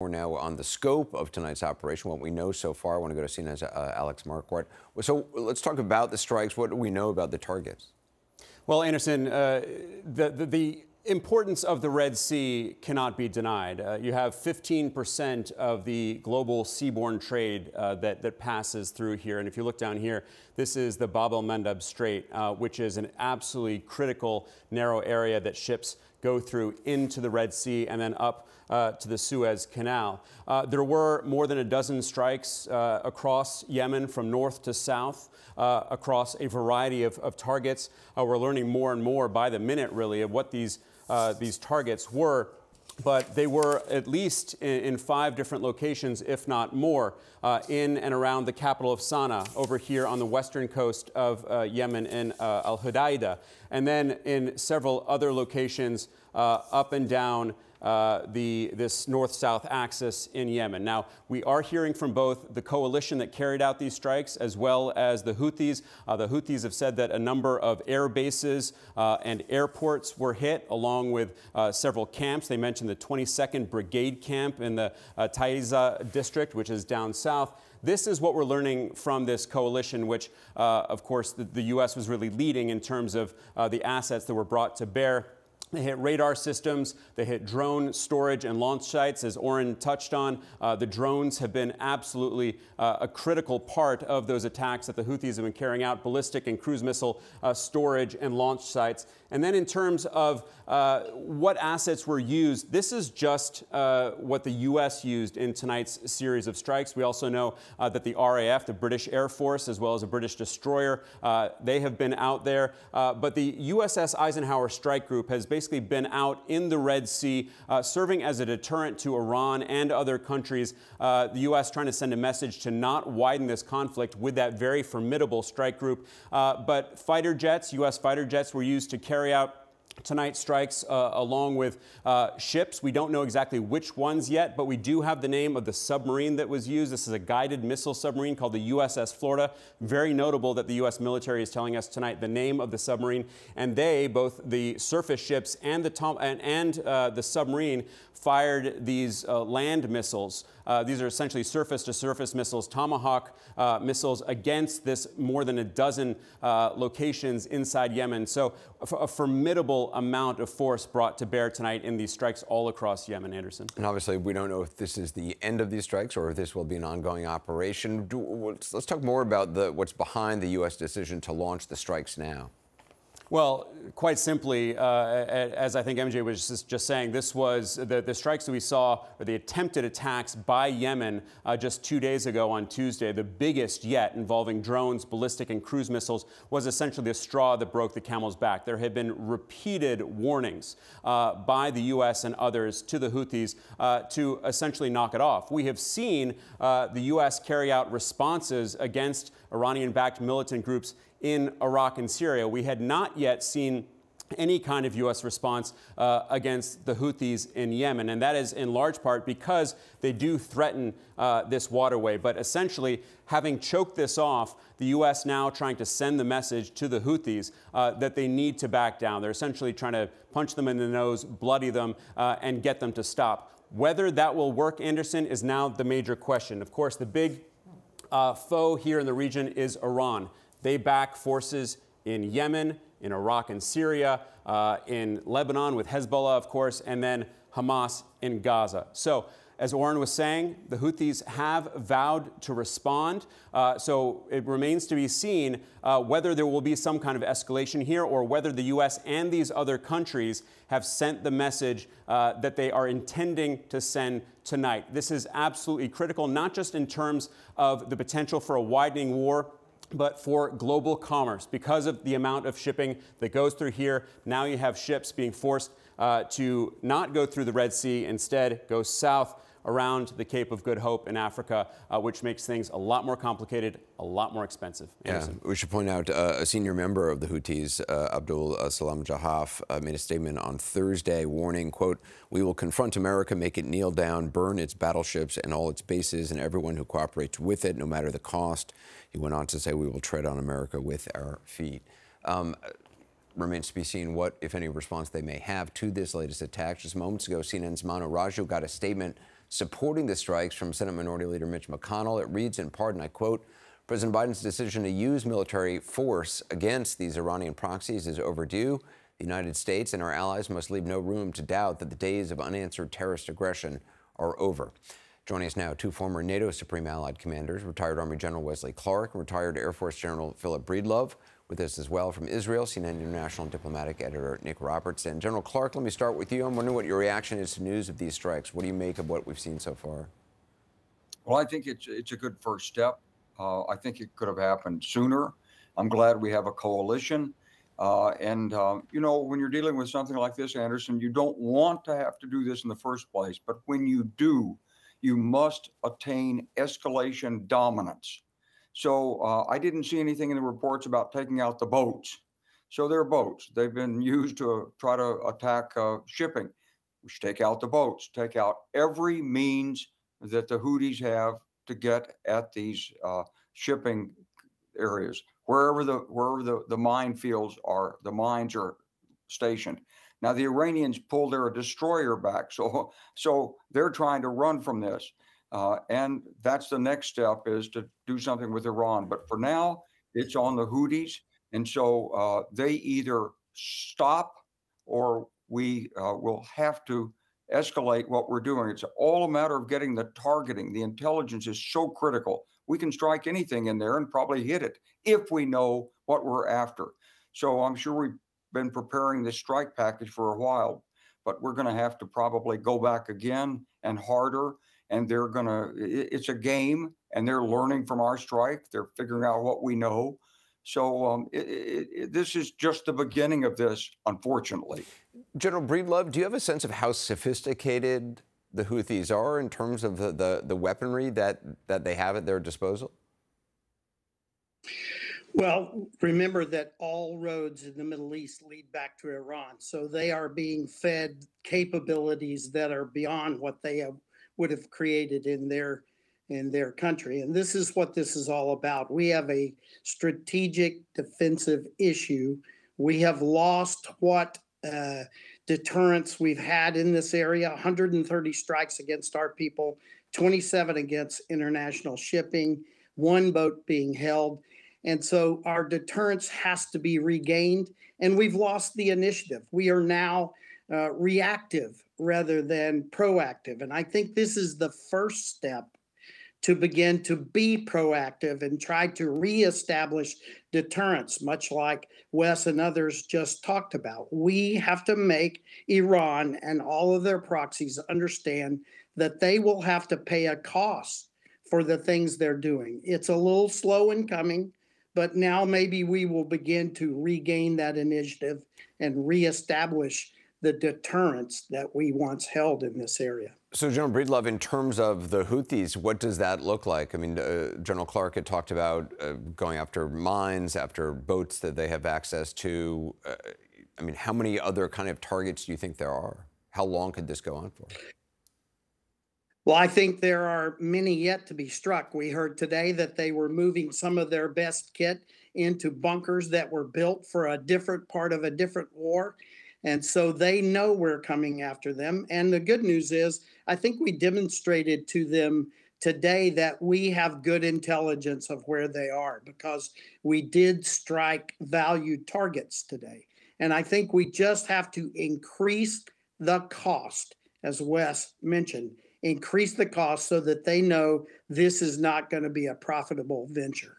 More now on the scope of tonight's operation, what we know so far. I want to go to CNN's uh, Alex Marquardt. So let's talk about the strikes. What do we know about the targets? Well, Anderson, uh, the, the, the importance of the Red Sea cannot be denied. Uh, you have 15% of the global seaborne trade uh, that, that passes through here. And if you look down here, this is the Bab el Mandeb Strait, uh, which is an absolutely critical narrow area that ships go through into the Red Sea and then up uh, to the Suez Canal. Uh, there were more than a dozen strikes uh, across Yemen from north to south, uh, across a variety of, of targets. Uh, we're learning more and more by the minute, really, of what these, uh, these targets were but they were at least in, in, five different locations, if not more, uh, in and around the capital of Sana'a, over here on the western coast of uh, Yemen in uh, Al Hudaydah, and then in several other locations up and down uh, the, this north-south axis in Yemen. Now, we are hearing from both the coalition that carried out these strikes as well as the Houthis. Uh, the Houthis have said that a number of air bases uh, and airports were hit, along with uh, several camps. They mentioned the 22nd Brigade camp in the uh, Taiza district, which is down south. This is what we're learning from this coalition, which, uh, of course, the, the, U.S. was really leading in terms of uh, the assets that were brought to bear. They hit radar systems, they hit drone storage and launch sites, as Oren touched on. Uh, the drones have been absolutely uh, a critical part of those attacks that the Houthis have been carrying out, ballistic and cruise missile uh, storage and launch sites. And then in terms of uh, what assets were used, this is just uh, what the U.S. used in tonight's series of strikes. We also know uh, that the RAF, the British Air Force, as well as a British destroyer, they have been out there. but the USS Eisenhower Strike Group has basically basically been out in the Red Sea, uh, serving as a deterrent to Iran and other countries. Uh, the U.S. trying to send a message to not widen this conflict with that very formidable strike group. Uh, but fighter jets, U.S. fighter jets, were used to carry out Tonight strikes uh, along with uh, ships. We don't know exactly which ones yet, but we do have the name of the submarine that was used. This is a guided missile submarine called the USS Florida. Very notable that the U.S. military is telling us tonight the name of the submarine. And they, both the surface ships and the, tom- and, and uh, the submarine, fired these uh, land missiles. Uh, these are essentially surface to surface missiles, Tomahawk uh, missiles against this more than a dozen locations inside Yemen. So, a formidable amount of force brought to bear tonight in these strikes all across Yemen, Anderson. And obviously, we don't know if this is the end of these strikes or if this will be an ongoing operation. Let's talk more about the, what's behind the U.S. decision to launch the strikes now. Well, quite simply, uh, as I think MJ was just saying, this was the, the, strikes that we saw, or the attempted attacks by Yemen uh, just two days ago on Tuesday, the biggest yet involving drones, ballistic, and cruise missiles, was essentially the straw that broke the camel's back. There had been repeated warnings uh, by the U.S. and others to the Houthis uh, to essentially knock it off. We have seen uh, the U.S. carry out responses against Iranian backed militant groups in Iraq and Syria. We had not yet seen any kind of U.S. response uh, against the Houthis in Yemen. And that is in large part because they do threaten uh, this waterway. But essentially, having choked this off, the U.S. now trying to send the message to the Houthis uh, that they need to back down. They're essentially trying to punch them in the nose, bloody them, uh, and get them to stop. Whether that will work, Anderson, is now the major question. Of course, the big uh, foe here in the region is Iran. They back forces in Yemen, in Iraq and Syria, uh, in Lebanon with Hezbollah, of course, and then Hamas in Gaza. So, as Oren was saying, the Houthis have vowed to respond. Uh, so it remains to be seen uh, whether there will be some kind of escalation here or whether the U.S. and these other countries have sent the message uh, that they are intending to send tonight. This is absolutely critical, not just in terms of the potential for a widening war but for global commerce. Because of the amount of shipping that goes through here, now you have ships being forced uh, to not go through the Red Sea, instead go south around the Cape of Good Hope in Africa, uh, which makes things a lot more complicated, a lot more expensive. Anderson. Yeah, we should point out uh, a senior member of the Houthis, uh, Abdul Salam Jahaf, uh, made a statement on Thursday warning, quote, we will confront America, make it kneel down, burn its battleships and all its bases and everyone who cooperates with it, no matter the cost. He went on to say, we will tread on America with our feet. Um, remains to be seen what, if any, response they may have to this latest attack. Just moments ago, CNN's Manu Raju got a statement supporting the strikes from Senate Minority Leader Mitch McConnell. It reads in part, and I quote, President Biden's decision to use military force against these Iranian proxies is overdue. The United States and our allies must leave no room to doubt that the days of unanswered terrorist aggression are over. Joining us now, two former NATO Supreme Allied Commanders, retired Army General Wesley Clark and retired Air Force General Philip Breedlove. With us as well from Israel, CNN International Diplomatic Editor Nick Robertson. General Clark, let me start with you. I'm wondering what your reaction is to news of these strikes. What do you make of what we've seen so far? Well, I think it's it's a good first step. Uh, I think it could have happened sooner. I'm glad we have a coalition. Uh, and, uh, you know, when you're dealing with something like this, Anderson, you don't want to have to do this in the first place. But when you do, you must attain escalation dominance. So uh, I didn't see anything in the reports about taking out the boats. So they're boats. They've been used to try to attack uh, shipping. We should take out the boats, take out every means that the Houthis have to get at these uh, shipping areas, wherever the wherever the, the minefields are, the mines are stationed. Now the Iranians pulled their destroyer back, so so they're trying to run from this, uh, and that's the next step is to do something with Iran. But for now, it's on the Houthis, and so uh, they either stop or we uh, will have to escalate what we're doing. It's all a matter of getting the targeting. The intelligence is so critical. We can strike anything in there and probably hit it if we know what we're after. So I'm sure we've been preparing this strike package for a while, but we're going to have to probably go back again and harder. And they're going to, it's a game and they're learning from our strike. They're figuring out what we know. So um, it, it, it, this is just the beginning of this, unfortunately. General Breedlove, do you have a sense of how sophisticated the Houthis are in terms of the, the, the weaponry that, that they have at their disposal? Well, remember that all roads in the Middle East lead back to Iran. So they are being fed capabilities that are beyond what they have, would have created in their in their country. And this is what this is all about. We have a strategic defensive issue. We have lost what uh, deterrence we've had in this area 130 strikes against our people, 27 against international shipping, one boat being held. And so our deterrence has to be regained, and we've lost the initiative. We are now uh, reactive rather than proactive. And I think this is the first step to begin to be proactive and try to reestablish deterrence, much like Wes and others just talked about. We have to make Iran and all of their proxies understand that they will have to pay a cost for the things they're doing. It's a little slow in coming, but now maybe we will begin to regain that initiative and reestablish the deterrence that we once held in this area. So, General Breedlove, in terms of the Houthis, what does that look like? I mean, uh, General Clark had talked about uh, going after mines, after boats that they have access to. Uh, I mean, how many other kind of targets do you think there are? How long could this go on for? Well, I think there are many yet to be struck. We heard today that they were moving some of their best kit into bunkers that were built for a different part of a different war. And so they know we're coming after them. And the good news is, I think we demonstrated to them today that we have good intelligence of where they are because we did strike valued targets today. And I think we just have to increase the cost, as Wes mentioned, increase the cost so that they know this is not going to be a profitable venture.